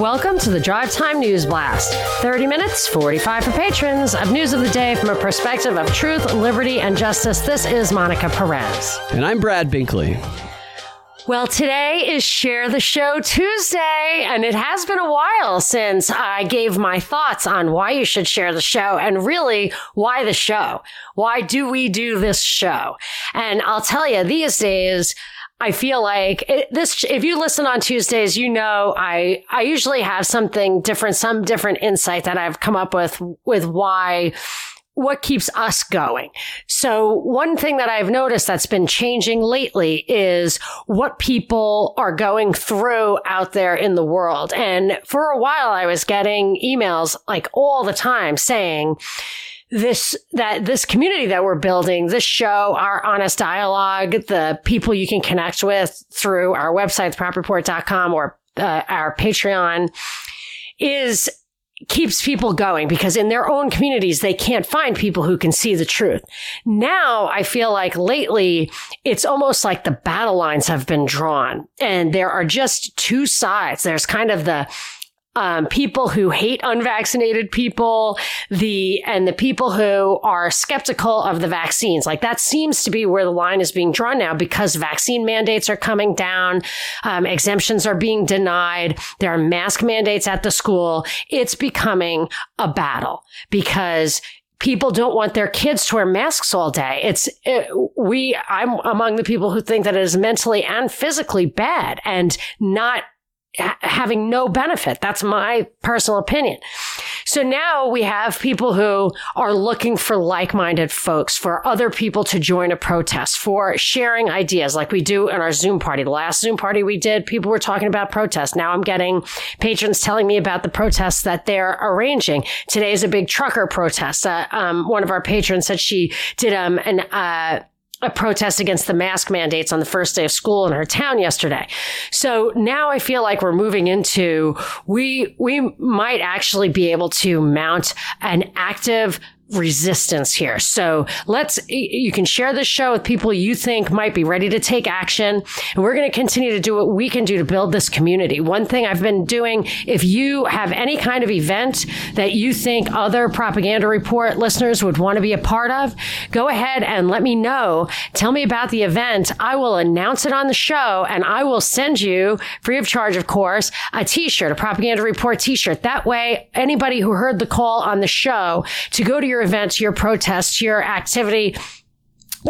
welcome to the Drive Time News Blast. 30 minutes, 45 for patrons of news of the day from a perspective of truth, liberty, and justice. This is Monica Perez. And I'm Brad Binkley. Well, today is Share the Show Tuesday, and it has been a while since I gave my thoughts on why you should share the show and really why the show. Why do we do this show? And I'll tell you, these days, I feel like it, this, if you listen on Tuesdays, you know, I, I usually have something different, some different insight that I've come up with, with why what keeps us going. So one thing that I've noticed that's been changing lately is what people are going through out there in the world. And for a while, I was getting emails like all the time saying, this that this community that we're building, this show, our honest dialogue, the people you can connect with through our website, thepropreport.com or uh, our Patreon is keeps people going because in their own communities, they can't find people who can see the truth. Now I feel like lately it's almost like the battle lines have been drawn and there are just two sides. There's kind of the um, people who hate unvaccinated people, the and the people who are skeptical of the vaccines. Like that seems to be where the line is being drawn now because vaccine mandates are coming down, um, exemptions are being denied. There are mask mandates at the school. It's becoming a battle because people don't want their kids to wear masks all day. It's it, we. I'm among the people who think that it is mentally and physically bad and not having no benefit. That's my personal opinion. So now we have people who are looking for like-minded folks, for other people to join a protest, for sharing ideas like we do in our Zoom party. The last Zoom party we did, people were talking about protests. Now I'm getting patrons telling me about the protests that they're arranging. Today is a big trucker protest. Uh, um, one of our patrons said she did um, an uh, a protest against the mask mandates on the first day of school in her town yesterday. So now I feel like we're moving into we we might actually be able to mount an active resistance here. So let's, you can share this show with people you think might be ready to take action. And we're going to continue to do what we can do to build this community. One thing I've been doing, if you have any kind of event that you think other propaganda report listeners would want to be a part of, go ahead and let me know. Tell me about the event. I will announce it on the show and I will send you free of charge, of course, a t-shirt, a propaganda report t-shirt. That way, anybody who heard the call on the show to go to your your event, your protest, your activity,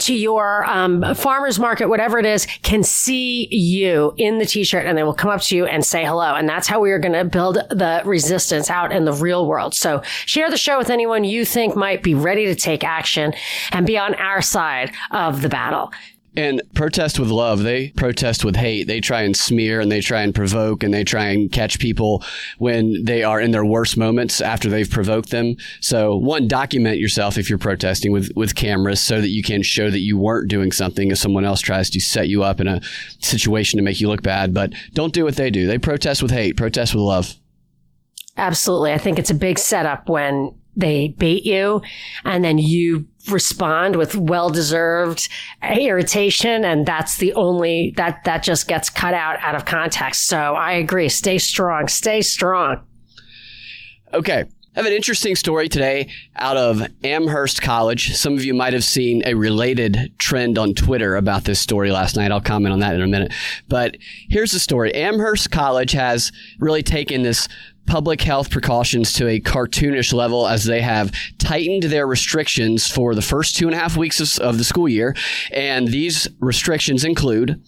to your um, farmers market, whatever it is, can see you in the t-shirt and they will come up to you and say hello. And that's how we are going to build the resistance out in the real world. So share the show with anyone you think might be ready to take action and be on our side of the battle. And protest with love, they protest with hate. They try and smear and they try and provoke and they try and catch people when they are in their worst moments after they've provoked them. So, one, document yourself if you're protesting with, with cameras so that you can show that you weren't doing something if someone else tries to set you up in a situation to make you look bad. But don't do what they do. They protest with hate, protest with love. Absolutely. I think it's a big setup when they bait you and then you respond with well-deserved irritation and that's the only that that just gets cut out out of context so i agree stay strong stay strong okay I have an interesting story today out of Amherst College. Some of you might have seen a related trend on Twitter about this story last night. I'll comment on that in a minute. But here's the story Amherst College has really taken this public health precautions to a cartoonish level as they have tightened their restrictions for the first two and a half weeks of, the school year. And these restrictions include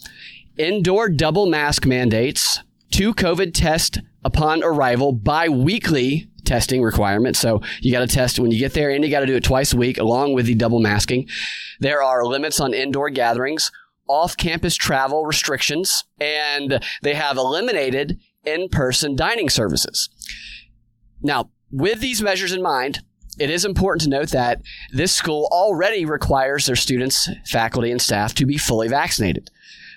indoor double mask mandates, two COVID tests upon arrival, bi weekly testing requirement. So you got to test when you get there and you got to do it twice a week along with the double masking. There are limits on indoor gatherings, off campus travel restrictions, and they have eliminated in person dining services. Now, with these measures in mind, it is important to note that this school already requires their students, faculty, and staff to be fully vaccinated.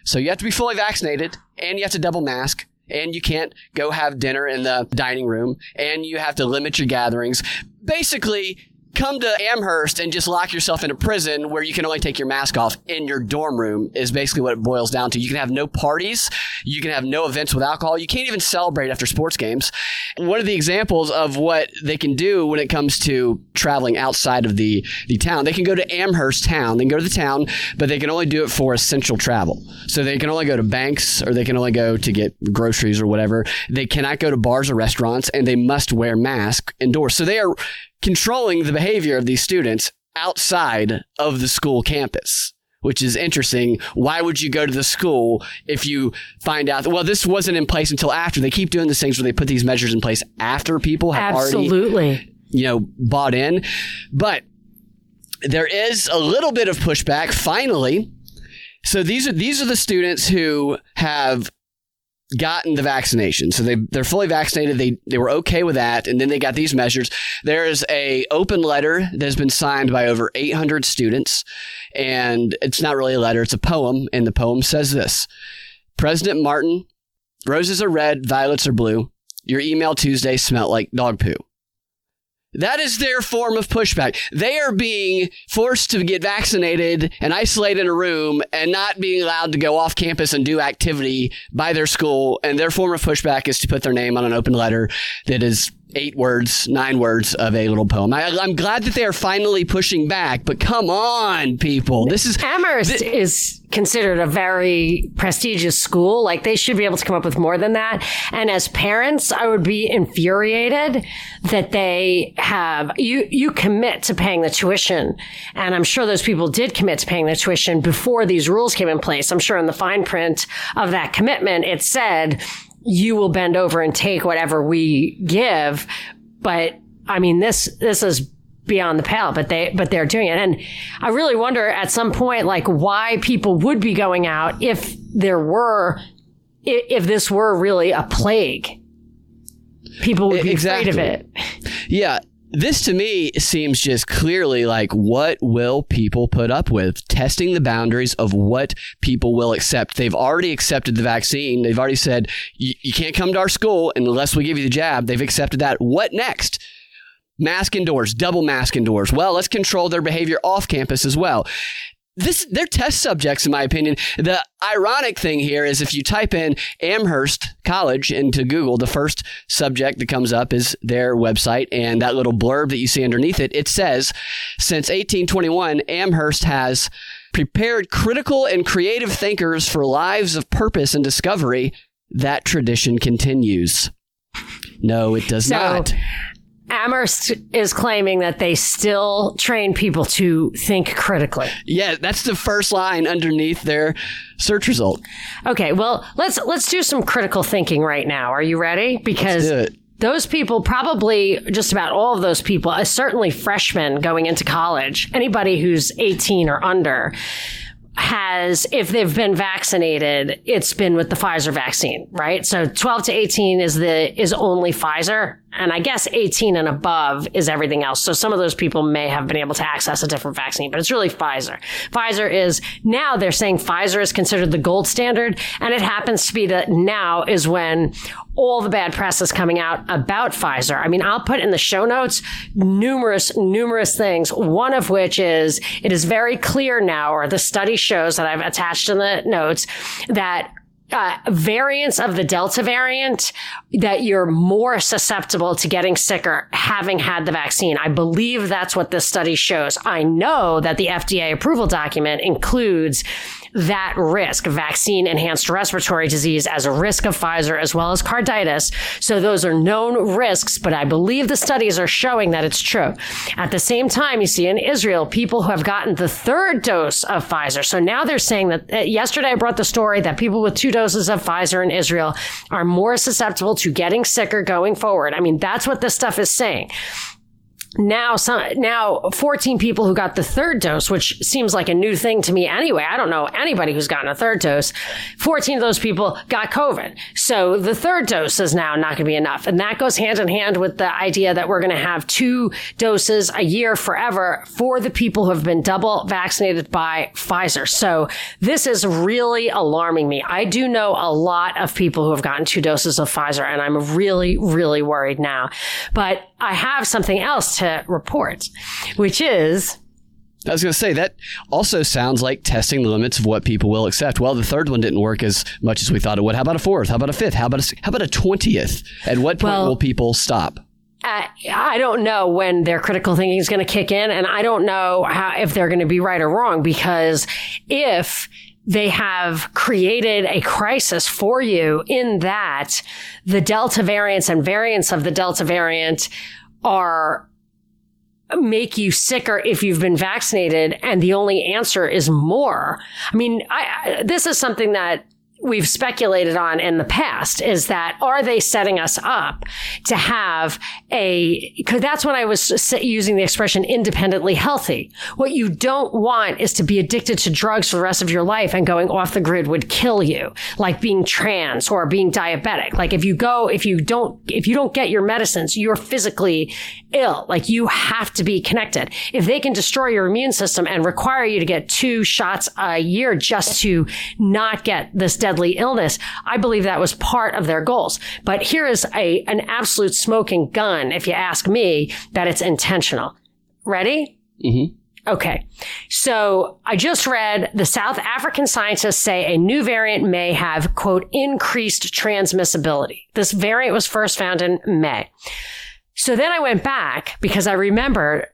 So you have to be fully vaccinated and you have to double mask and you can't go have dinner in the dining room and you have to limit your gatherings. Basically, come to Amherst and just lock yourself in a prison where you can only take your mask off in your dorm room is basically what it boils down to. You can have no parties. You can have no events with alcohol. You can't even celebrate after sports games. One of the examples of what they can do when it comes to traveling outside of the, the town, they can go to Amherst town. They can go to the town, but they can only do it for essential travel. So they can only go to banks or they can only go to get groceries or whatever. They cannot go to bars or restaurants and they must wear masks indoors. So they are controlling the behavior of these students outside of the school campus which is interesting. Why would you go to the school if you find out that, well, this wasn't in place until after? They keep doing these things where they put these measures in place after people have Absolutely. already, you know, bought in. But there is a little bit of pushback finally. So these are these are the students who have gotten the vaccination. So they they're fully vaccinated. They they were okay with that, and then they got these measures. There is a open letter that has been signed by over 800 students, and it's not really a letter; it's a poem. And the poem says this: President Martin, roses are red, violets are blue. Your email Tuesday smelt like dog poo. That is their form of pushback. They are being forced to get vaccinated and isolated in a room and not being allowed to go off campus and do activity by their school. And their form of pushback is to put their name on an open letter that is eight words, nine words of a little poem. I, am glad that they are finally pushing back, but come on, people. This is Amherst th- is considered a very prestigious school. Like they should be able to come up with more than that. And as parents, I would be infuriated that they have you you commit to paying the tuition. And I'm sure those people did commit to paying the tuition before these rules came in place. I'm sure in the fine print of that commitment it said you will bend over and take whatever we give. But I mean, this, this is beyond the pale, but they, but they're doing it. And I really wonder at some point, like why people would be going out if there were, if this were really a plague. People would be exactly. afraid of it. Yeah this to me seems just clearly like what will people put up with? Testing the boundaries of what people will accept. They've already accepted the vaccine. They've already said you can't come to our school unless we give you the jab. They've accepted that. What next? Mask indoors double mask indoors. Well let's control their behavior off campus as well this they're test subjects in my opinion. The ironic thing here is if you type in Amherst College into Google, the first subject that comes up is their website and that little blurb that you see underneath it, it says since 1821 Amherst has prepared critical and creative thinkers for lives of purpose and discovery. That tradition continues. No, it does so, not. Amherst is claiming that they still train people to think critically. Yeah, that's the first line underneath their search result. Okay, well, let's let's do some critical thinking right now. Are you ready? Because those people probably just about all of those people, uh, certainly freshmen going into college, anybody who's 18 or under has, if they've been vaccinated, it's been with the Pfizer vaccine, right? So 12 to 18 is the, is only Pfizer. And I guess 18 and above is everything else. So some of those people may have been able to access a different vaccine, but it's really Pfizer. Pfizer is now they're saying Pfizer is considered the gold standard. And it happens to be that now is when all the bad press is coming out about Pfizer. I mean, I'll put in the show notes numerous, numerous things. One of which is it is very clear now, or the study shows that I've attached in the notes that uh, variants of the Delta variant that you're more susceptible to getting sicker having had the vaccine. I believe that's what this study shows. I know that the FDA approval document includes that risk, vaccine enhanced respiratory disease as a risk of Pfizer as well as carditis. So those are known risks, but I believe the studies are showing that it's true. At the same time, you see in Israel, people who have gotten the third dose of Pfizer. So now they're saying that uh, yesterday I brought the story that people with two doses of Pfizer in Israel are more susceptible to getting sicker going forward. I mean, that's what this stuff is saying now some, now 14 people who got the third dose which seems like a new thing to me anyway i don't know anybody who's gotten a third dose 14 of those people got covid. So the third dose is now not going to be enough and that goes hand in hand with the idea that we're going to have two doses a year forever for the people who have been double vaccinated by pfizer. So this is really alarming me. I do know a lot of people who have gotten two doses of pfizer and i'm really really worried now. But i have something else to to report, which is I was going to say that also sounds like testing the limits of what people will accept. Well, the third one didn't work as much as we thought it would. How about a fourth? How about a fifth? How about a, how about a twentieth? At what point Well- will people stop? uh, I don't know when their critical thinking is going to kick in, and I don't know how if they're going to be right or wrong because if they have created a crisis for you in that the Delta variants and variants of the Delta variant are make you sicker if you've been vaccinated and the only answer is more. I mean, I, I, this is something that we've speculated on in the past is that are they setting us up to have a because that's when I was using the expression independently healthy. What you don't want is to be addicted to drugs for the rest of your life and going off the grid would kill you, like being trans or being diabetic. Like if you go, if you don't, if you don't get your medicines, you're physically ill. Like you have to be connected. If they can destroy your immune system and require you to get two shots a year just to not get this deadly illness, I believe that was part of their goals. But here is a, an absolute smoking gun, if you ask me, that it's intentional. Ready? Mm-hmm. Okay. So I just read the South African scientists say a new variant may have, quote, increased transmissibility. This variant was first found in May. So then I went back because I remember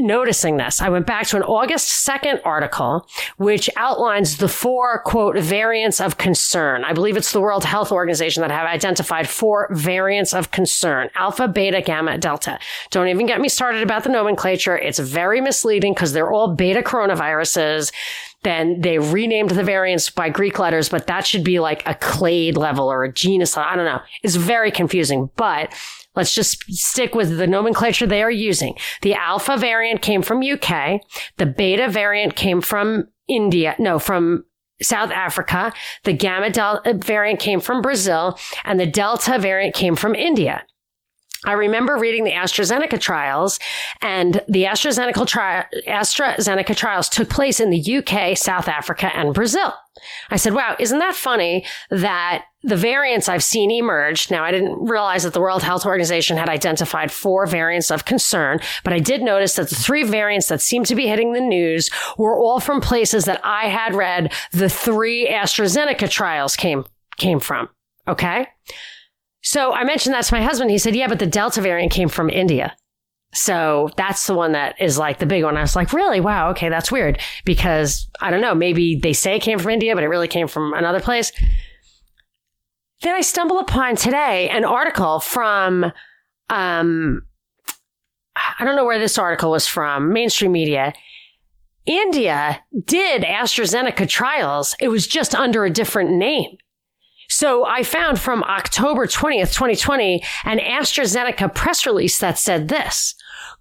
noticing this. I went back to an August 2nd article, which outlines the four, quote, variants of concern. I believe it's the World Health Organization that have identified four variants of concern alpha, beta, gamma, delta. Don't even get me started about the nomenclature. It's very misleading because they're all beta coronaviruses. Then they renamed the variants by Greek letters, but that should be like a clade level or a genus. I don't know. It's very confusing, but Let's just stick with the nomenclature they are using. The alpha variant came from UK. The beta variant came from India. No, from South Africa. The gamma del- uh, variant came from Brazil and the delta variant came from India. I remember reading the AstraZeneca trials, and the AstraZeneca, tri- AstraZeneca trials took place in the UK, South Africa, and Brazil. I said, wow, isn't that funny that the variants I've seen emerge? Now, I didn't realize that the World Health Organization had identified four variants of concern, but I did notice that the three variants that seemed to be hitting the news were all from places that I had read the three AstraZeneca trials came, came from. Okay. So I mentioned that to my husband. He said, yeah, but the Delta variant came from India. So that's the one that is like the big one. I was like, really? Wow. Okay. That's weird because I don't know. Maybe they say it came from India, but it really came from another place. Then I stumble upon today an article from, um, I don't know where this article was from, mainstream media. India did AstraZeneca trials. It was just under a different name. So I found from October 20th, 2020, an AstraZeneca press release that said this.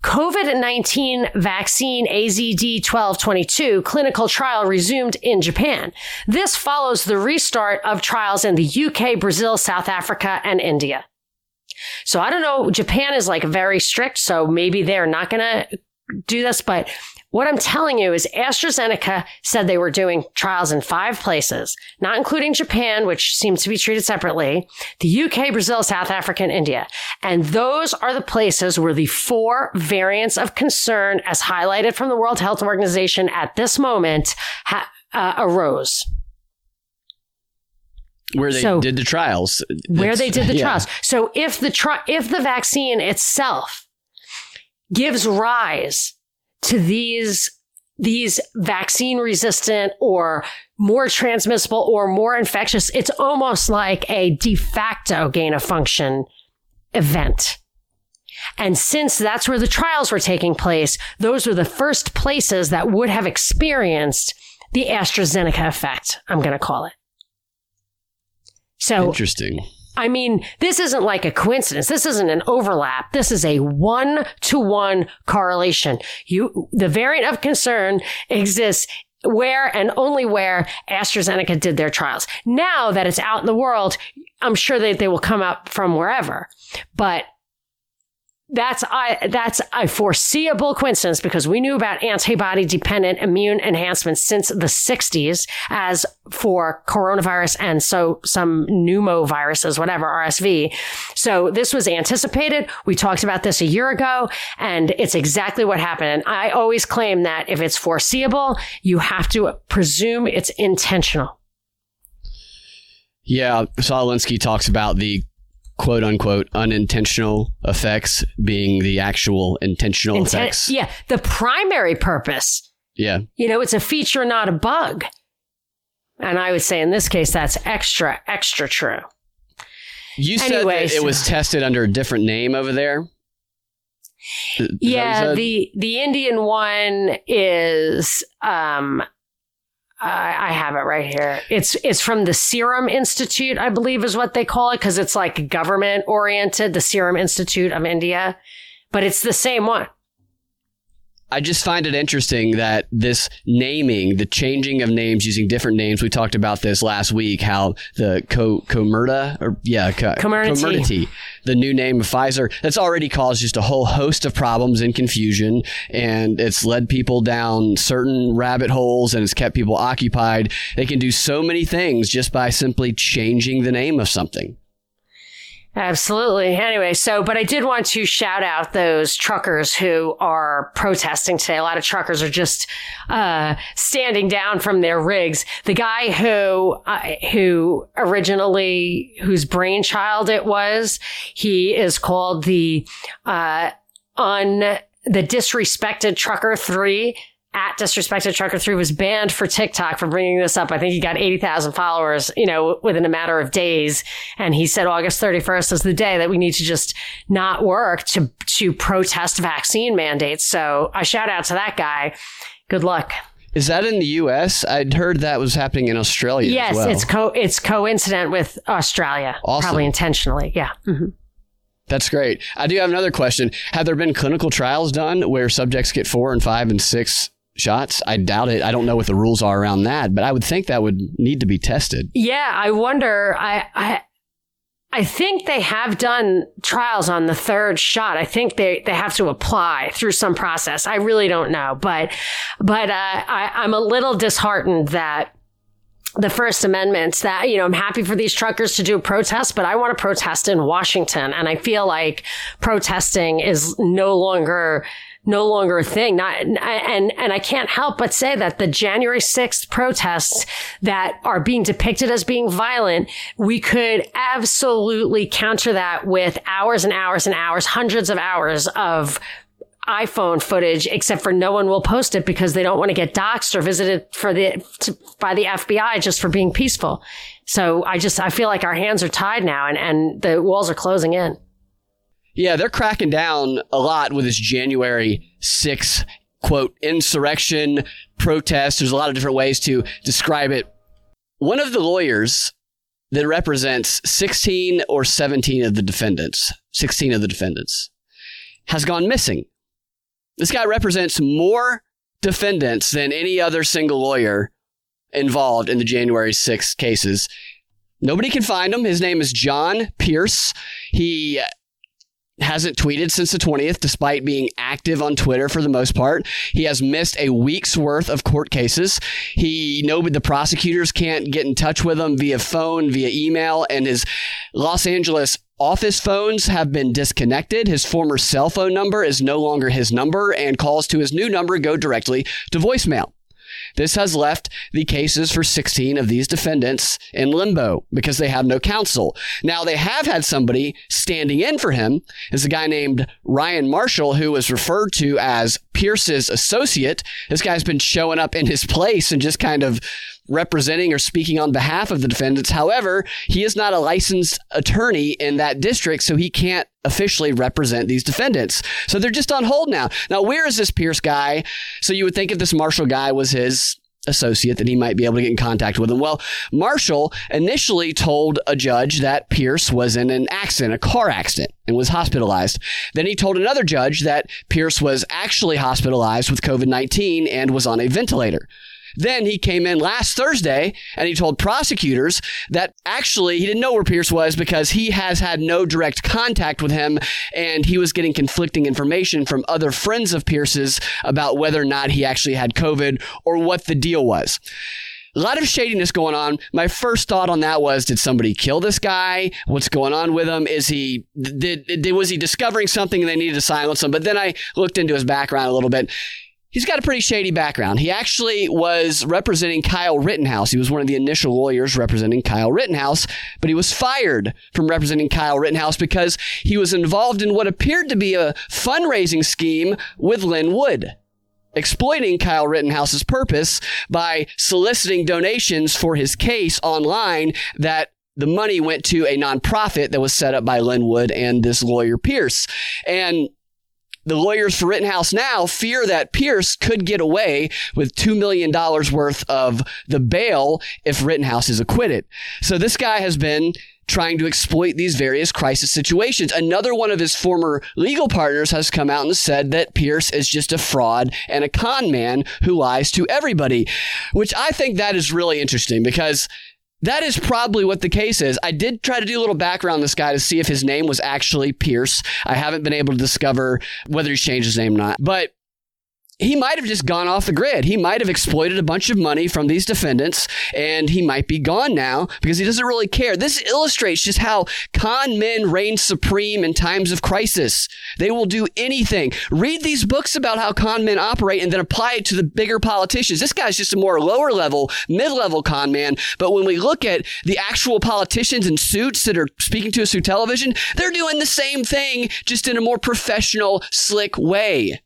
COVID-19 vaccine AZD1222 clinical trial resumed in Japan. This follows the restart of trials in the UK, Brazil, South Africa, and India. So I don't know. Japan is like very strict, so maybe they're not going to do this, but what I'm telling you is AstraZeneca said they were doing trials in five places, not including Japan, which seems to be treated separately, the UK, Brazil, South Africa, and India. And those are the places where the four variants of concern, as highlighted from the World Health Organization at this moment, ha- uh, arose. Where they So- did the trials. where It's- they did the yeah. trials. So if the tri- if the vaccine itself gives rise to these these vaccine resistant or more transmissible or more infectious, it's almost like a de facto gain of function event. And since that's where the trials were taking place, those were the first places that would have experienced the AstraZeneca effect, I'm going to call it. So Interesting. I mean, this isn't like a coincidence. This isn't an overlap. This is a one to one correlation. You, the variant of concern exists where and only where AstraZeneca did their trials. Now that it's out in the world, I'm sure that they will come up from wherever. But that's I that's a foreseeable coincidence because we knew about antibody dependent immune enhancement since the 60s as for coronavirus and so some pneumoviruses whatever RSV so this was anticipated. We talked about this a year ago and it's exactly what happened. And I always claim that if it's foreseeable you have to presume it's intentional. Yeah, Saul Alinsky talks about the quote unquote unintentional effects being the actual intentional Inten- effects. Yeah, the primary purpose. Yeah. You know, it's a feature, not a bug. And I would say in this case, that's extra, extra true. You said Anyways, that it was tested under a different name over there. Is yeah, the the Indian one is um, I have it right here. It's it's from the Serum Institute, I believe, is what they call it, because it's like government oriented. The Serum Institute of India, but it's the same one. I just find it interesting that this naming, the changing of names using different names. We talked about this last week. How the co Comirta or yeah, co- Comirnaty, the new name of Pfizer, that's already caused just a whole host of problems and confusion, and it's led people down certain rabbit holes and it's kept people occupied. They can do so many things just by simply changing the name of something. Absolutely. Anyway, so, but I did want to shout out those truckers who are protesting today. A lot of truckers are just, uh, standing down from their rigs. The guy who, uh, who originally, whose brainchild it was, he is called the, uh, on the disrespected trucker three at disrespected trucker 3 was banned for tiktok for bringing this up i think he got 80000 followers you know within a matter of days and he said august 31st is the day that we need to just not work to to protest vaccine mandates so a shout out to that guy good luck is that in the U.S.? I'd heard that was happening in Australia. Yes, well. it's co it's coincident with Australia, awesome. probably intentionally. Yeah. Mm-hmm. That's great. I do have another question. Have there been clinical trials done where subjects get four and five and six shots? I doubt it. I don't know what the rules are around that, but I would think that would need to be tested. Yeah, I wonder. I, I I think they have done trials on the third shot. I think they, they have to apply through some process. I really don't know, but but uh, I, I'm a little disheartened that the First Amendment that, you know, I'm happy for these truckers to do a protest, but I want to protest in Washington. And I feel like protesting is no longer no longer a thing. Not and and I can't help but say that the January 6th protests that are being depicted as being violent, we could absolutely counter that with hours and hours and hours, hundreds of hours of iPhone footage, except for no one will post it because they don't want to get doxxed or visited for the to, by the FBI just for being peaceful. So I just I feel like our hands are tied now, and and the walls are closing in. Yeah, they're cracking down a lot with this January 6th quote insurrection protest. There's a lot of different ways to describe it. One of the lawyers that represents 16 or 17 of the defendants, 16 of the defendants, has gone missing. This guy represents more defendants than any other single lawyer involved in the January 6th cases. Nobody can find him. His name is John Pierce. He hasn't tweeted since the 20th, despite being active on Twitter for the most part. He has missed a week's worth of court cases. He know the prosecutors can't get in touch with him via phone, via email, and his Los Angeles office phones have been disconnected. His former cell phone number is no longer his number, and calls to his new number go directly to voicemail. This has left the cases for 16 of these defendants in limbo because they have no counsel. Now, they have had somebody standing in for him. Is a guy named Ryan Marshall, who was referred to as Pierce's associate. This guy's been showing up in his place and just kind of representing or speaking on behalf of the defendants. However, he is not a licensed attorney in that district, so he can't officially represent these defendants. So they're just on hold now. Now, where is this Pierce guy? So you would think if this Marshall guy was his associate that he might be able to get in contact with him. Well, Marshall initially told a judge that Pierce was in an accident, a car accident, and was hospitalized. Then he told another judge that Pierce was actually hospitalized with COVID 19 and was on a ventilator. Then he came in last Thursday and he told prosecutors that actually he didn't know where Pierce was because he has had no direct contact with him and he was getting conflicting information from other friends of Pierce's about whether or not he actually had COVID or what the deal was. A lot of shadiness going on. My first thought on that was, did somebody kill this guy? What's going on with him? Is he did, did was he discovering something and they needed to silence him? But then I looked into his background a little bit. He's got a pretty shady background. He actually was representing Kyle Rittenhouse. He was one of the initial lawyers representing Kyle Rittenhouse, but he was fired from representing Kyle Rittenhouse because he was involved in what appeared to be a fundraising scheme with Lin Wood exploiting Kyle Rittenhouse's purpose by soliciting donations for his case online that the money went to a nonprofit that was set up by Lin Wood and this lawyer Pierce. And the lawyers for Rittenhouse now fear that Pierce could get away with $2 million worth of the bail if Rittenhouse is acquitted. So this guy has been trying to exploit these various crisis situations. Another one of his former legal partners has come out and said that Pierce is just a fraud and a con man who lies to everybody, which I think that is really interesting because that is probably what the case is. I did try to do a little background on this guy to see if his name was actually Pierce. I haven't been able to discover whether he's changed his name or not. But he might have just gone off the grid. He might have exploited a bunch of money from these defendants and he might be gone now because he doesn't really care. This illustrates just how con men reign supreme in times of crisis. They will do anything. Read these books about how con men operate and then apply it to the bigger politicians. This guy's just a more lower level, mid level con man. But when we look at the actual politicians in suits that are speaking to us through television, they're doing the same thing, just in a more professional, slick way.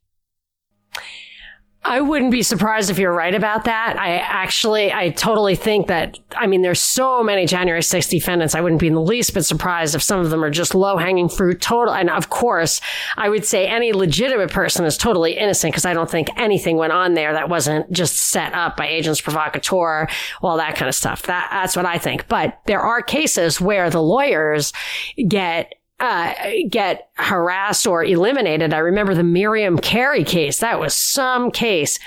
I wouldn't be surprised if you're right about that. I actually, I totally think that, I mean, there's so many January 6th defendants. I wouldn't be in the least bit surprised if some of them are just low hanging fruit total. And of course, I would say any legitimate person is totally innocent because I don't think anything went on there that wasn't just set up by agents provocateur, all that kind of stuff. That, that's what I think. But there are cases where the lawyers get uh, get harassed or eliminated. I remember the Miriam Carey case. That was some case.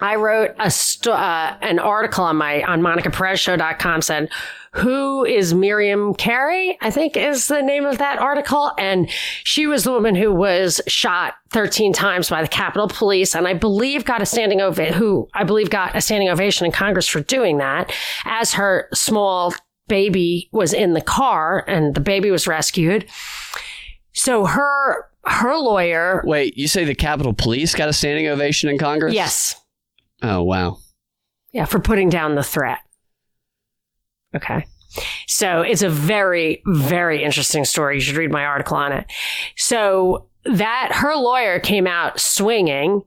I wrote a st- uh, an article on my on monicaperezshow.com said who is Miriam Carey? I think is the name of that article. And she was the woman who was shot 13 times by the Capitol Police. And I believe got a standing ovation, who I believe got a standing ovation in Congress for doing that as her small baby was in the car and the baby was rescued. So her her lawyer Wait, you say the Capitol Police got a standing ovation in Congress? Yes. Oh, wow. Yeah, for putting down the threat. Okay. So it's a very, very interesting story. You should read my article on it. So that her lawyer came out swinging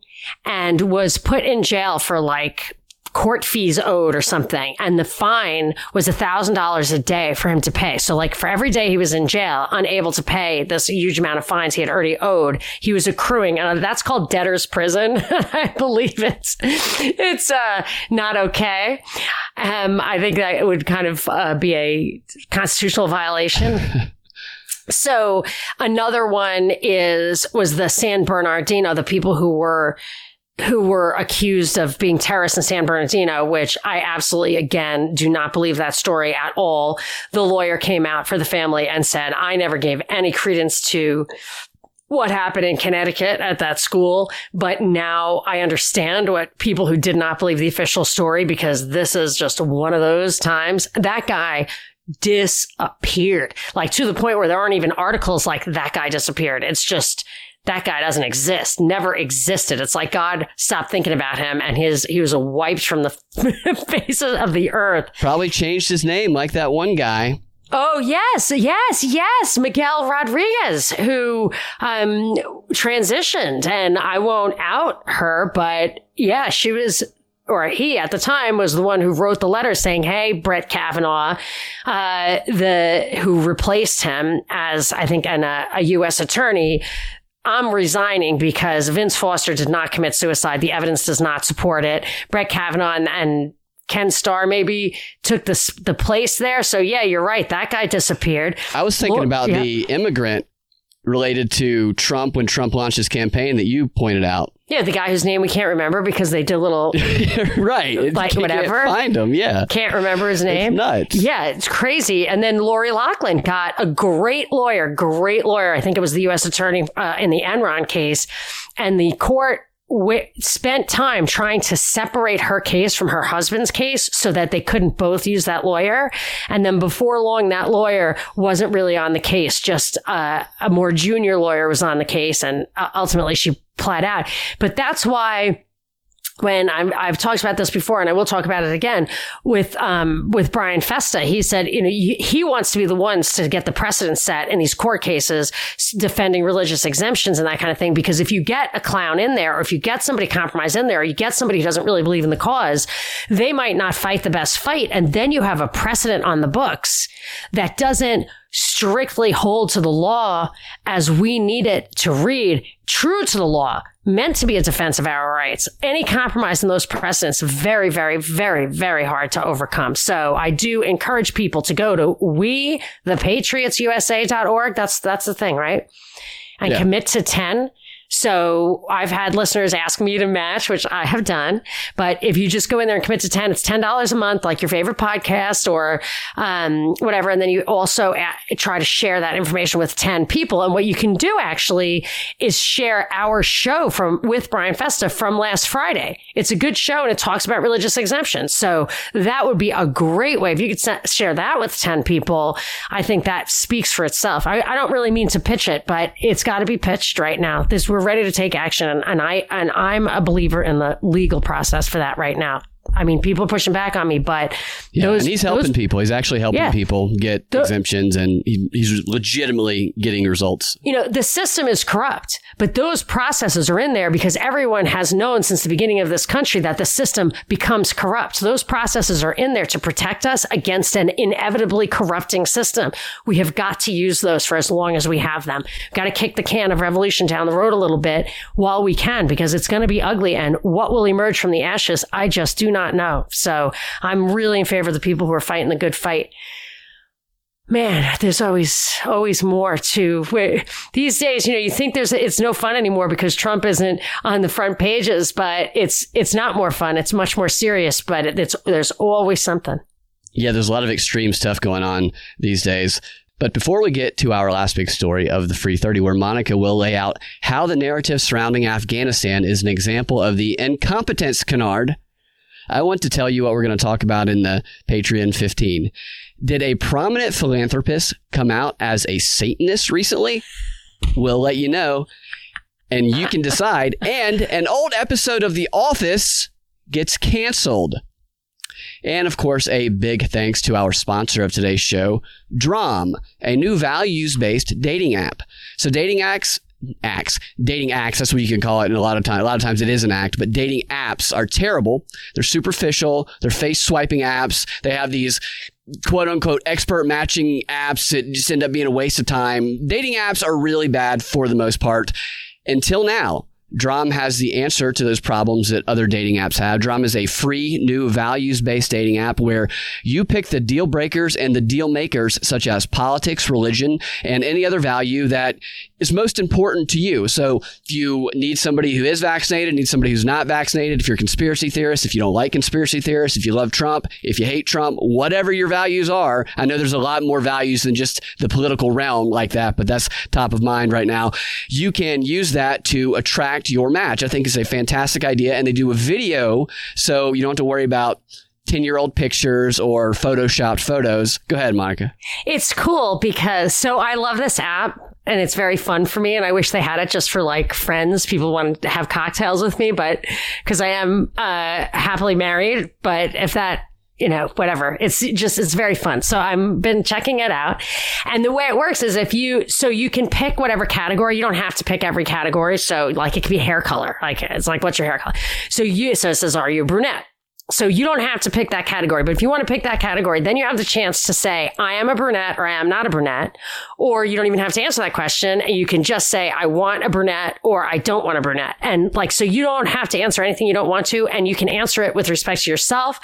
and was put in jail for like court fees owed or something. And the fine was a thousand dollars a day for him to pay. So like for every day he was in jail, unable to pay this huge amount of fines he had already owed, he was accruing. And that's called debtor's prison. I believe it's, it's, uh, not okay. Um, I think that would kind of, uh, be a constitutional violation. So another one is was the San Bernardino, the people who were who were accused of being terrorists in San Bernardino, which I absolutely, again, do not believe that story at all. The lawyer came out for the family and said, I never gave any credence to what happened in Connecticut at that school. But now I understand what people who did not believe the official story because this is just one of those times. That guy disappeared, like to the point where there aren't even articles like that guy disappeared. It's just, that guy doesn't exist, never existed. It's like God stopped thinking about him and his he was wiped from the faces of the earth. Probably changed his name like that one guy. Oh yes, yes, yes, Miguel Rodriguez, who um, transitioned, and I won't out her, but yeah, she was or he at the time was the one who wrote the letter saying, "Hey, Brett Kavanaugh, uh, the who replaced him as I think an, uh, a U.S. attorney, I'm resigning because Vince Foster did not commit suicide. The evidence does not support it. Brett Kavanaugh and, and Ken Starr maybe took the the place there. So yeah, you're right. That guy disappeared. I was thinking about yeah. the immigrant related to Trump when Trump launched his campaign that you pointed out. Yeah, the guy whose name we can't remember because they did a little right, like You whatever. find him. Yeah, can't remember his name. nuts. Yeah, it's crazy. And then Lori Loughlin got a great lawyer, great lawyer. I think it was the U.S. attorney uh, in the Enron case, and the court wi- spent time trying to separate her case from her husband's case so that they couldn't both use that lawyer. And then before long, that lawyer wasn't really on the case. Just uh, a more junior lawyer was on the case, and uh, ultimately she pled out. But that's why when I'm, I've talked about this before, and I will talk about it again with um, with Brian Festa. He said, you know, he wants to be the ones to get the precedent set in these court cases defending religious exemptions and that kind of thing. Because if you get a clown in there, or if you get somebody compromised in there, or you get somebody who doesn't really believe in the cause, they might not fight the best fight, and then you have a precedent on the books that doesn't strictly hold to the law as we need it to read, true to the law, meant to be a defense of our rights. Any compromise in those precedents, very, very, very, very hard to overcome. So I do encourage people to go to we, thepatriotsusa.org. That's, that's the thing, right? And Yeah. commit to 10. So I've had listeners ask me to match, which I have done. But if you just go in there and commit to 10, it's $10 a month, like your favorite podcast or um, whatever. And then you also a- try to share that information with 10 people. And what you can do actually is share our show from with Brian Festa from last Friday. It's a good show and it talks about religious exemptions. So that would be a great way. If you could share that with 10 people, I think that speaks for itself. I, I don't really mean to pitch it, but it's got to be pitched right now. This we're ready to take action, and, and I and I'm a believer in the legal process for that right now. I mean, people are pushing back on me, but Yeah, those, and he's helping those- people. He's actually helping Yeah. people get The- exemptions, and he, he's legitimately getting results. you know, the system is corrupt, but those processes are in there because everyone has known since the beginning of this country that the system becomes corrupt. Those processes are in there to protect us against an inevitably corrupting system. We have got to use those for as long as we have them. We've Got to kick the can of revolution down the road a little bit while we can because it's going to be ugly. And what will emerge from the ashes, I just do not know. So I'm really in favor of the people who are fighting the good fight man, there's always always more to where these days, you know, you think there's it's no fun anymore because Trump isn't on the front pages, but it's it's not more fun. It's much more serious, but it, it's there's always something. Yeah, there's a lot of extreme stuff going on these days. But before we get to our last big story of the Free 30, where Monica will lay out how the narrative surrounding Afghanistan is an example of the incompetence canard, I want to tell you what we're going to talk about in the Patreon 15. Did a prominent philanthropist come out as a Satanist recently? We'll let you know, and you can decide. And an old episode of The Office gets canceled. And of course, a big thanks to our sponsor of today's show, Drom, a new values based dating app. So, dating acts, acts, dating acts, that's what you can call it. And a lot of times, a lot of times it is an act, but dating apps are terrible. They're superficial. They're face swiping apps. They have these quote unquote expert matching apps that just end up being a waste of time. Dating apps are really bad for the most part until now. Drom has the answer to those problems that other dating apps have. Drom is a free new values based dating app where you pick the deal breakers and the deal makers, such as politics, religion, and any other value that is most important to you. So if you need somebody who is vaccinated, need somebody who's not vaccinated, if you're a conspiracy theorist, if you don't like conspiracy theorists, if you love Trump, if you hate Trump, whatever your values are, I know there's a lot more values than just the political realm like that, but that's top of mind right now. You can use that to attract your match. I think it's a fantastic idea. And they do a video, so you don't have to worry about 10 year old pictures or photoshopped photos. Go ahead, Monica. It's cool because so I love this app and it's very fun for me and I wish they had it just for like friends. People want to have cocktails with me, but because I am uh happily married, but if that you know, whatever. It's just, it's very fun. So I've been checking it out. And the way it works is if you, so you can pick whatever category. You don't have to pick every category. So like it could be hair color. Like it's like, what's your hair color? So you, so it says, are you a brunette? So you don't have to pick that category, but if you want to pick that category, then you have the chance to say, I am a brunette or I am not a brunette. Or you don't even have to answer that question. And you can just say, I want a brunette or I don't want a brunette. And like, so you don't have to answer anything you don't want to. And you can answer it with respect to yourself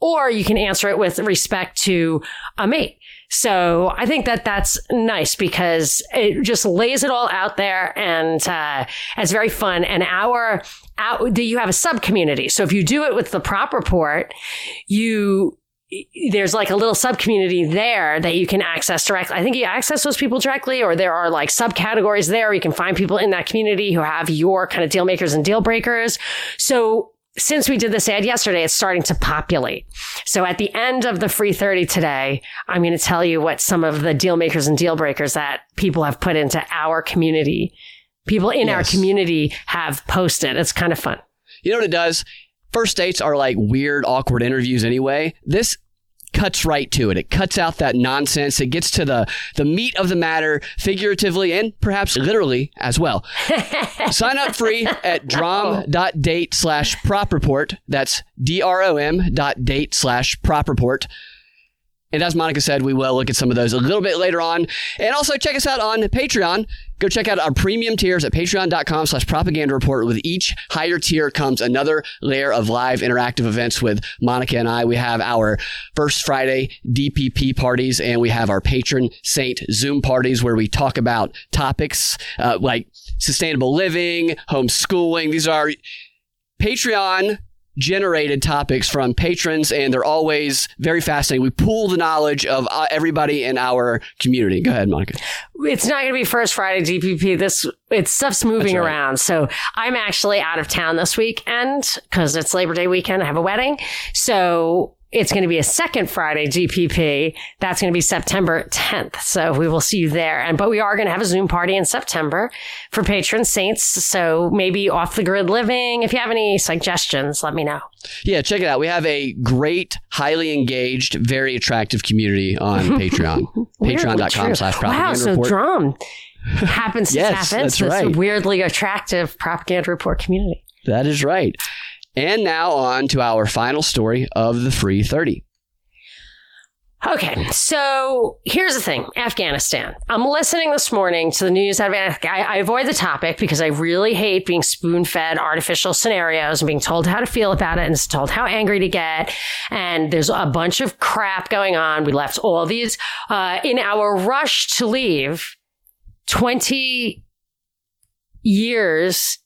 or you can answer it with respect to a mate. So I think that that's nice because it just lays it all out there and uh, it's very fun. And our, our you have a sub community. So if you do it with the prop report, you there's like a little sub community there that you can access directly. I think you access those people directly, or there are like subcategories there. You can find people in that community who have your kind of deal makers and deal breakers. So since we did this ad yesterday, it's starting to populate. So at the end of the free 30 today, I'm going to tell you what some of the deal makers and deal breakers that people have put into our community, people in yes. our community have posted. It's kind of fun. You know what it does? First dates are like weird, awkward interviews anyway. This cuts right to it. It cuts out that nonsense. It gets to the, the meat of the matter, figuratively and perhaps literally as well. Sign up free at drom.date slash prop report. That's D-R-O-M oh. dot date slash prop report. And as Monica said, we will look at some of those a little bit later on. And also check us out on Patreon. Go check out our premium tiers at patreon.com slash propaganda report. With each higher tier comes another layer of live interactive events with Monica and I. We have our first Friday DPP parties and we have our patron saint Zoom parties where we talk about topics uh, like sustainable living, homeschooling. These are Patreon generated topics from patrons, and they're always very fascinating. We pool the knowledge of uh, everybody in our community. Go ahead, Monica. It's not going to be first Friday DPP. This it's stuff's moving right. around. So I'm actually out of town this weekend because it's Labor Day weekend. I have a wedding, so it's going to be a second Friday GPP. That's going to be September 10th. So we will see you there. And, but we are going to have a Zoom party in September for patron saints. So maybe off the grid living. If you have any suggestions, let me know. Yeah, check it out. We have a great, highly engaged, very attractive community on Patreon. Patreon.com slash propaganda Wow, so report. drum happens to yes, tap into right. this weirdly attractive propaganda report community. That is right. And now on to our final story of the free 30. Okay, so here's the thing Afghanistan. I'm listening this morning to the news out of Afghanistan. I avoid the topic because I really hate being spoon fed artificial scenarios and being told how to feel about it and told how angry to get. And there's a bunch of crap going on. We left all these uh, in our rush to leave 20 years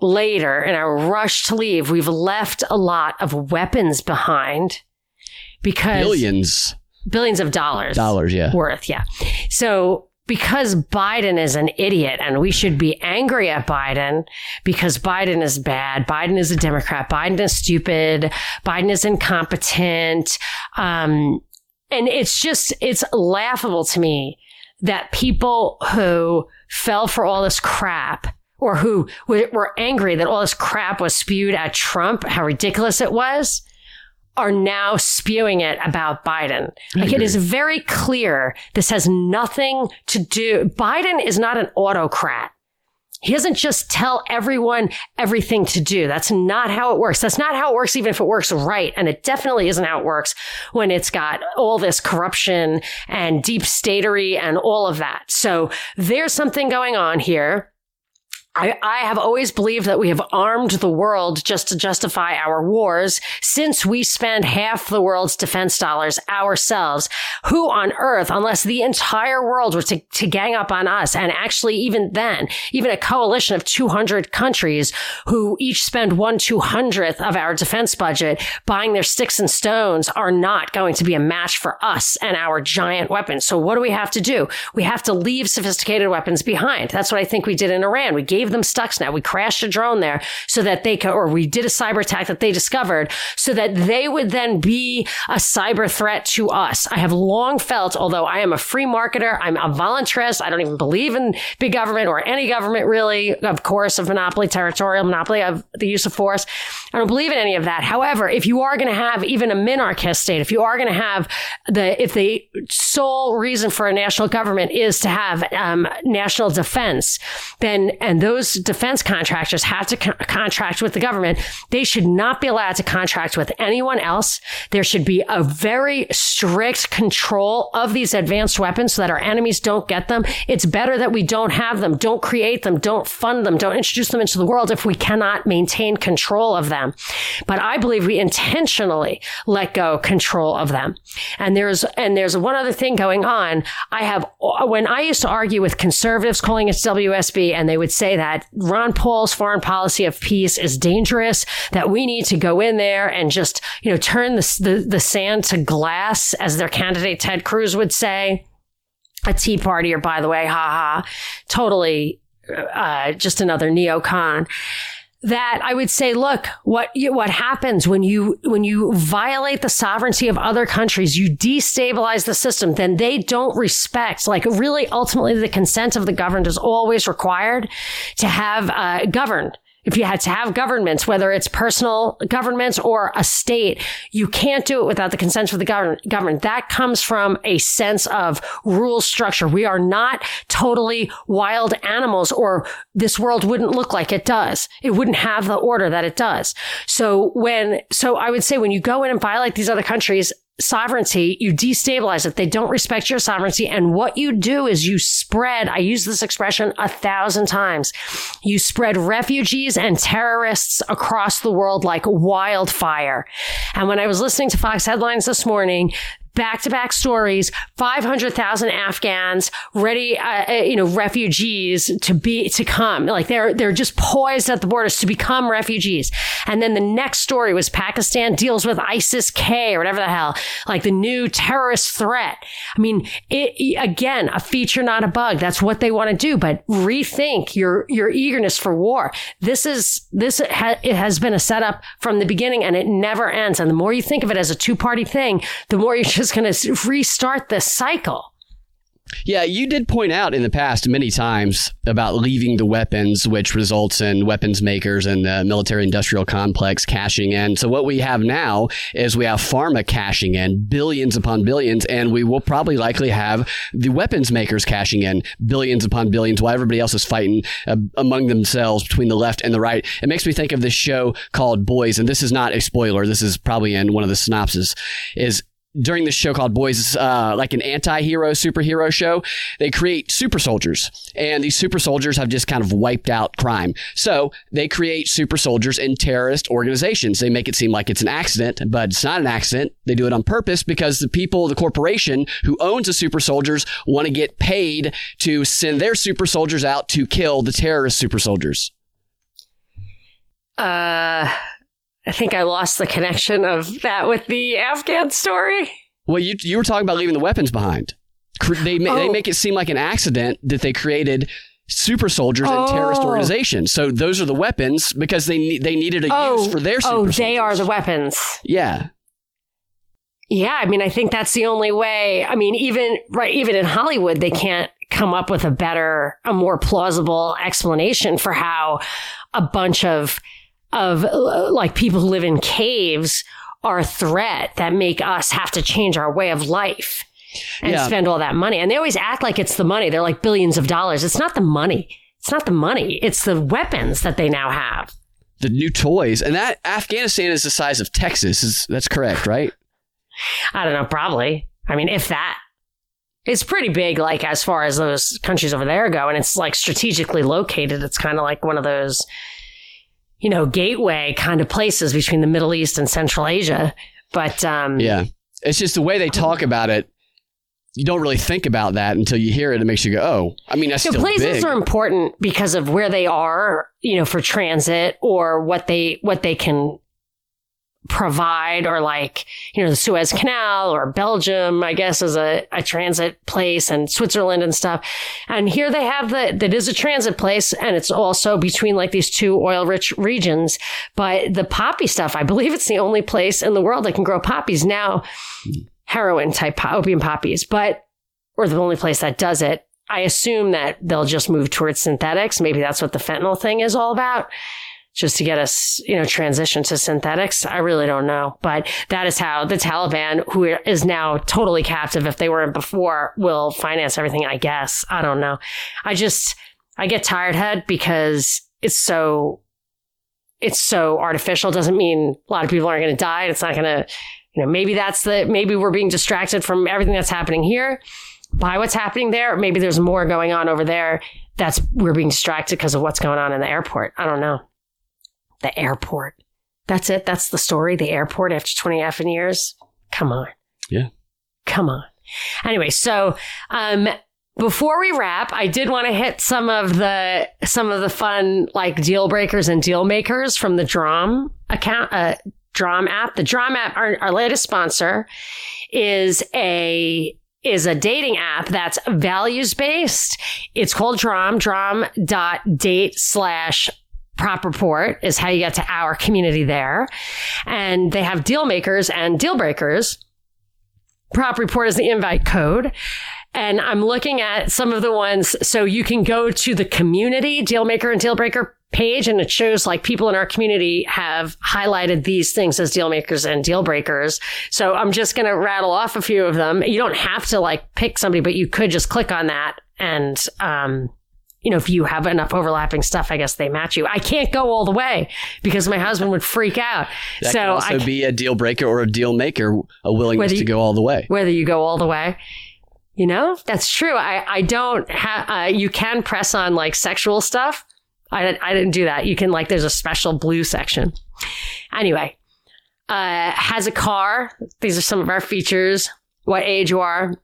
later in our rush to leave, we've left a lot of weapons behind because billions, billions of dollars, dollars, yeah, worth, yeah. So because Biden is an idiot and we should be angry at Biden because Biden is bad. Biden is a Democrat. Biden is stupid. Biden is incompetent. Um, and it's just, it's laughable to me that people who fell for all this crap or who were angry that all this crap was spewed at Trump, how ridiculous it was, are now spewing it about Biden. Like it is very clear this has nothing to do. Biden is not an autocrat. He doesn't just tell everyone everything to do. That's not how it works. That's not how it works, even if it works right. And it definitely isn't how it works when it's got all this corruption and deep statery and all of that. So there's something going on here. I, I, have always believed that we have armed the world just to justify our wars since we spend half the world's defense dollars ourselves. Who on earth, unless the entire world were to, to gang up on us and actually even then, even a coalition of 200 countries who each spend one two hundredth of our defense budget buying their sticks and stones are not going to be a match for us and our giant weapons. So what do we have to do? We have to leave sophisticated weapons behind. That's what I think we did in Iran. We gave gave them Stuxnet. Now we crashed a drone there so that they could, or we did a cyber attack that they discovered so that they would then be a cyber threat to us. I have long felt, although I am a free marketer, I'm a voluntarist. I don't even believe in big government or any government really, of course, of monopoly, territorial monopoly of the use of force. I don't believe in any of that. However, if you are going to have even a minarchist state, if you are going to have the, if the sole reason for a national government is to have um, national defense, then, and those defense contractors have to co- contract with the government. They should not be allowed to contract with anyone else. There should be a very strict control of these advanced weapons so that our enemies don't get them. It's better that we don't have them, don't create them, don't fund them, don't introduce them into the world if we cannot maintain control of them. But I believe we intentionally let go control of them. And there's, and there's one other thing going on. I have, when I used to argue with conservatives calling it WSB, and they would say that Ron Paul's foreign policy of peace is dangerous, that we need to go in there and just, you know, turn the, the, the sand to glass, as their candidate Ted Cruz would say. A Tea Partier, by the way, haha, totally uh, just another neocon that I would say, look, what you, what happens when you when you violate the sovereignty of other countries, you destabilize the system. Then they don't respect. Like really, ultimately, the consent of the governed is always required to have uh, governed if you had to have governments, whether it's personal governments or a state, you can't do it without the consent of the government. That comes from a sense of rule structure. We are not totally wild animals or this world wouldn't look like it does. It wouldn't have the order that it does. So when, so I would say when you go in and violate these other countries, sovereignty, you destabilize it. They don't respect your sovereignty. And what you do is you spread, I use this expression a thousand times. You spread refugees and terrorists across the world like wildfire. And when I was listening to Fox headlines this morning, back to back stories, 500,000 Afghans ready, uh, uh, you know, refugees to be, to come. Like they're, they're just poised at the borders to become refugees. And then the next story was Pakistan deals with ISIS K or whatever the hell, like the new terrorist threat. I mean, it, again, a feature, not a bug. That's what they want to do, but rethink your, your eagerness for war. This is, this ha- it has been a setup from the beginning and it never ends. And the more you think of it as a two party thing, the more you just going to restart this cycle. Yeah, you did point out in the past many times about leaving the weapons, which results in weapons makers and the military industrial complex cashing in. So, what we have now is we have pharma cashing in billions upon billions, and we will probably likely have the weapons makers cashing in billions upon billions while everybody else is fighting uh, among themselves between the left and the right. It makes me think of this show called Boys, and this is not a spoiler. This is probably in one of the synopses. Is during this show called Boys, uh, like an anti-hero superhero show, they create super soldiers, and these super soldiers have just kind of wiped out crime. So they create super soldiers in terrorist organizations. They make it seem like it's an accident, but it's not an accident. They do it on purpose because the people, the corporation who owns the super soldiers, want to get paid to send their super soldiers out to kill the terrorist super soldiers. Uh I think I lost the connection of that with the Afghan story. Well, you you were talking about leaving the weapons behind. They oh. they make it seem like an accident that they created super soldiers oh. and terrorist oh. organizations. So those are the weapons because they they needed a oh. use for their oh, super Oh, they soldiers. are the weapons. Yeah. Yeah, I mean, I think that's the only way. I mean, even right, even in Hollywood, they can't come up with a better, a more plausible explanation for how a bunch of of uh, like people who live in caves are a threat that make us have to change our way of life and yeah. spend all that money. And they always act like it's the money. They're like billions of dollars. It's not the money. It's not the money. It's the weapons that they now have. The new toys. And that Afghanistan is the size of Texas. Is that's correct, right? I don't know, probably. I mean, if that. It's pretty big, like as far as those countries over there go, and it's like strategically located. It's kind of like one of those you know, gateway kind of places between the Middle East and Central Asia. But um, yeah, it's just the way they talk about it. You don't really think about that until you hear it. It makes you go, "Oh, I mean, that's so still places big. are important because of where they are, you know, for transit or what they what they can provide or like, you know, the Suez Canal or Belgium, I guess, is a, a transit place and Switzerland and stuff. And here they have the, that is a transit place and it's also between like these two oil rich regions. But the poppy stuff, I believe it's the only place in the world that can grow poppies now, heroin type opium poppies, but, or the only place that does it. I assume that they'll just move towards synthetics. Maybe that's what the fentanyl thing is all about just to get us, you know, transition to synthetics. I really don't know, but that is how the Taliban, who is now totally captive, if they weren't before, will finance everything. I guess I don't know. I just. I get tired head because it's so it's so artificial. Doesn't mean a lot of people aren't going to die. It's not going to, you know, maybe that's the maybe we're being distracted from everything that's happening here by what's happening there. Maybe there's more going on over there. That's we're being distracted because of what's going on in the airport. I don't know. The airport. That's it. That's the story. The airport after 20 effing years. Come on. Yeah. Come on. Anyway, so um, before we wrap, I did want to hit some of the some of the fun like deal breakers and deal makers from the Drom account, uh, Drom app. The Drom app, our, our latest sponsor, is a is a dating app that's values based. It's called Drom. Date slash prop report is how you get to our community there, and they have deal makers and deal breakers. Prop report is the invite code. And I'm looking at some of the ones. So you can go to the community deal maker and deal breaker page and it shows like people in our community have highlighted these things as deal makers and deal breakers. So I'm just going to rattle off a few of them. You don't have to like pick somebody, but you could just click on that and, um, you know, if you have enough overlapping stuff, I guess they match you. I can't go all the way because my husband would freak out. That so can also I, be a deal breaker or a deal maker, a willingness Whether to go all the way. whether you go all the way. You know, that's true. I, I don't have, uh, you can press on like sexual stuff. I, I didn't do that. You can like, there's a special blue section. Anyway, uh, has a car. These are some of our features. What age you are,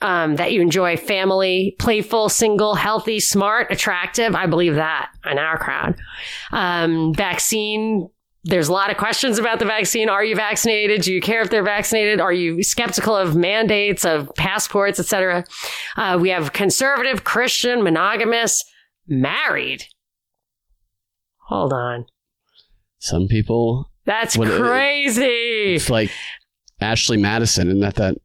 um, that you enjoy family, playful, single, healthy, smart, attractive. I believe that in our crowd. Um, vaccine. There's a lot of questions about the vaccine. Are you vaccinated? Do you care if they're vaccinated? Are you skeptical of mandates, of passports, etc.? Uh, we have conservative, Christian, monogamous, married. Hold on. Some people, That's crazy. it's like Ashley Madison, and that that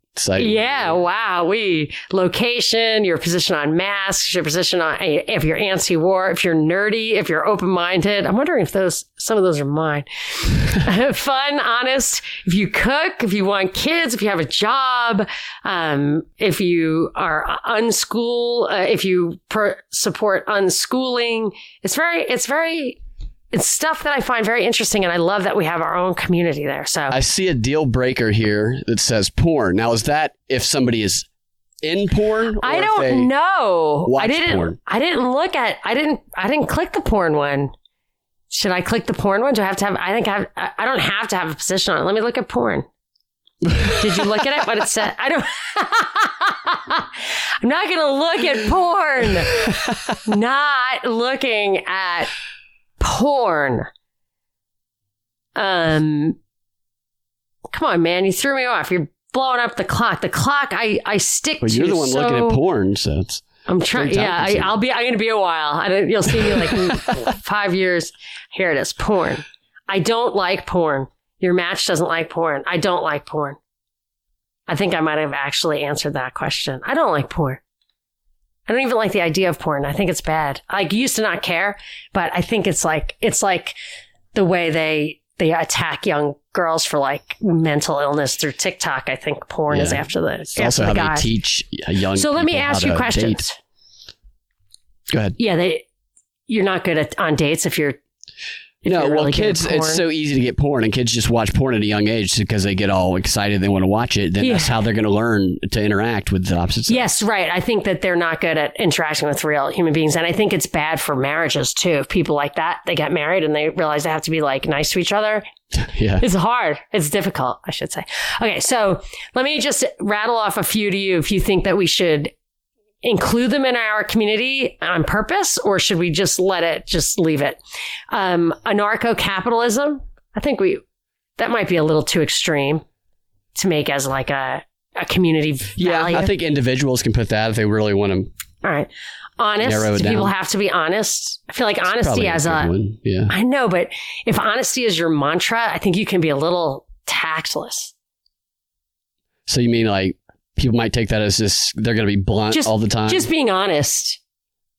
Yeah, wow. We location, your position on masks, your position on if you're anti-war, if you're nerdy, if you're open-minded. I'm wondering if those some of those are mine. Fun, honest. If you cook, if you want kids, if you have a job, um, if you are unschool, uh, if you per- support unschooling, it's very, it's very. It's stuff that I find very interesting, and I love that we have our own community there. So I see a deal breaker here that says porn. Now, is that if somebody is in porn? or I don't know. I didn't. porn? I didn't look at. I didn't. I didn't click the porn one. Should I click the porn one? Do I have to have? I think I. Have, I don't have to have a position on it. Let me look at porn. Did you look at it? What it said? I don't. I'm not going to look at porn. not looking at porn. Um. Come on, man! You threw me off. You're blowing up the clock. The clock. I I stick Well, to. you're the one so- looking at porn, so it's I'm trying. Yeah, I, I'll be. I'm going to be a while. I don't, you'll see me like five years. Here it is. Porn. I don't like porn. Your match doesn't like porn. I don't like porn. I think I might have actually answered that question. I don't like porn. I don't even like the idea of porn. I think it's bad. I used to not care, but I think it's like it's like the way they they attack young girls for like mental illness through TikTok. I think porn is after the it's after also the how guys. they teach young. So let me ask you questions. date. Go ahead. Yeah, they you're not good at on dates if you're no, well, really kids, it's so easy to get porn, and kids just watch porn at a young age because they get all excited, they want to watch it. Then Yeah. that's how they're going to learn to interact with the opposite sex. Yes, right. I think that they're not good at interacting with real human beings. And I think it's bad for marriages too. If people like that, they get married and they realize they have to be like nice to each other. Yeah. It's hard. It's difficult, I should say. Okay, so let me just rattle off a few to you if you think that we should include them in our community on purpose or should we just let it just leave it? Um, anarcho capitalism. I think we that might be a little too extreme to make as like a a community Yeah, value. I think individuals can put that if they really want to. All right. Honest. Narrow it Do people have to be honest? I feel like honesty as a a. one. Yeah. I know, but if honesty is your mantra, I think you can be a little tactless. So you mean like people might take that as just they're going to be blunt Just- all the time? Just being honest.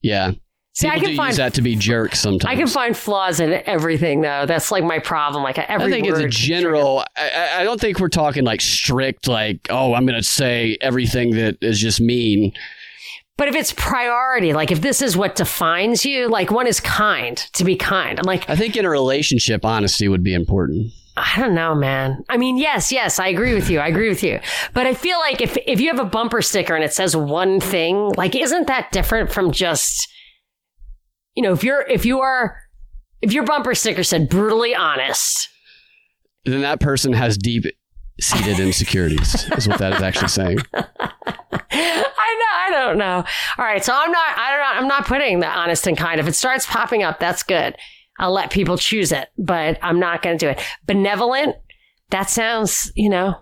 yeah. See, people I can find use that to be jerks sometimes. I can find flaws in everything, though. That's like my problem. Like every I think as a general, I, I- I don't think we're talking like strict, like, oh, I'm going to say everything that is just mean. But if it's priority, like if this is what defines you, like one is kind to be kind. I'm like, I think in a relationship, honesty would be important. I don't know, man. I mean, yes, yes, I agree with you. I agree with you. But I feel like if if you have a bumper sticker and it says one thing, like isn't that different from just you know, if you're if you are if your bumper sticker said brutally honest, Then that person has deep seated insecurities, is what that is actually saying. I know, I don't know. All right, so I'm not I don't know, I'm not putting the honest and kind. If it starts popping up, that's good. I'll let people choose it, but I'm not going to do it. Benevolent, that sounds, you know,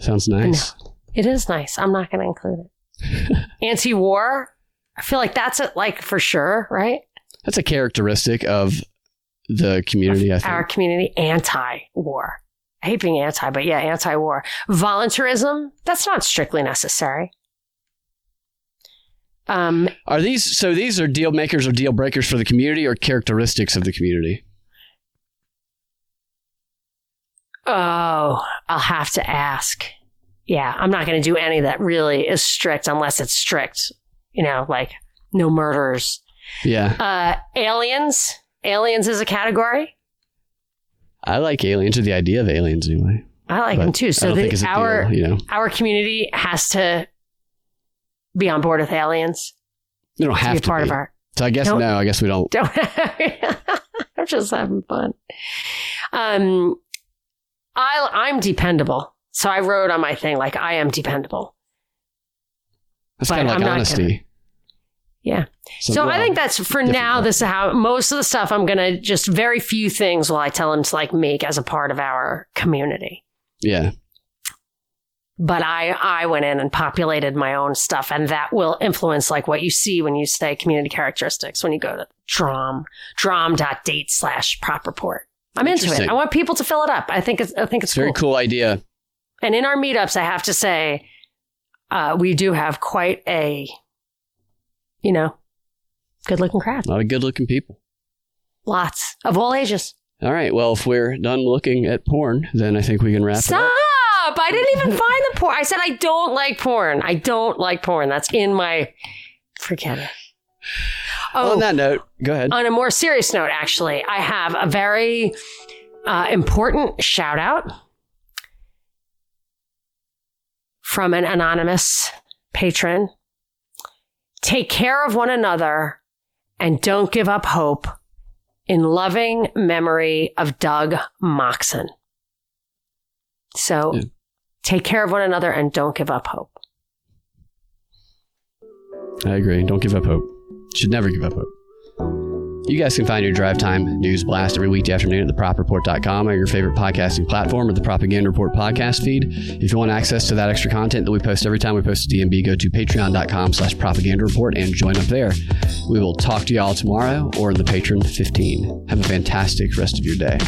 Sounds nice. It is nice. I'm not going to include it. Anti-war. I feel like that's it. Like for sure, right? That's a characteristic of the community, I think. Our community anti-war. I hate being anti, but yeah, anti-war. Voluntarism. That's not strictly necessary. Um, Are these so these are deal makers or deal breakers for the community or characteristics of the community? oh, I'll have to ask. Yeah, I'm not going to do any that really is strict unless it's strict. You know, like no murders. Yeah. Uh, aliens. Aliens is a category. I like aliens or the idea of aliens anyway. I like But them too. So the, think it's a our deal, you know. our community has to be on board with aliens. You don't have To be part be. of our. So I guess Don't- no, I guess we don't. Don't. I'm just having fun. Um, I I'm dependable. So I wrote on my thing like I am dependable. That's kind of I'm like honesty. Yeah. So I well, think that's for now. way. This is how most of the stuff I'm gonna just very few things will I tell them to like make as a part of our community. yeah. But I I went in and populated my own stuff, and that will influence like what you see when you say community characteristics when you go to Drom drom.date slash prop report. I'm into it. I want people to fill it up. I think it's I think it's very cool. cool idea. And in our meetups, I have to say, uh, we do have quite a, you know, good looking crowd. A lot of good looking people. Lots of all ages. All right. Well, if we're done looking at porn, then I think we can wrap it Stop! Up. I didn't even find the porn. I said I don't like porn. I don't like porn. That's in my. Forget it. Oh, on that note, go ahead. on a more serious note, actually, I have a very uh, important shout out from an anonymous patron. Take care of one another and don't give up hope in loving memory of Doug Moxon. So. Take care of one another and don't give up hope. I agree. Don't give up hope. Should never give up hope. You guys can find your drive time news blast every weekday afternoon at thepropreport.com or your favorite podcasting platform or the Propaganda Report podcast feed. If you want access to that extra content that we post every time we post a DNB, go to patreon.com slash propaganda report and join up there. We will talk to y'all tomorrow or in the Patron 15. Have a fantastic rest of your day.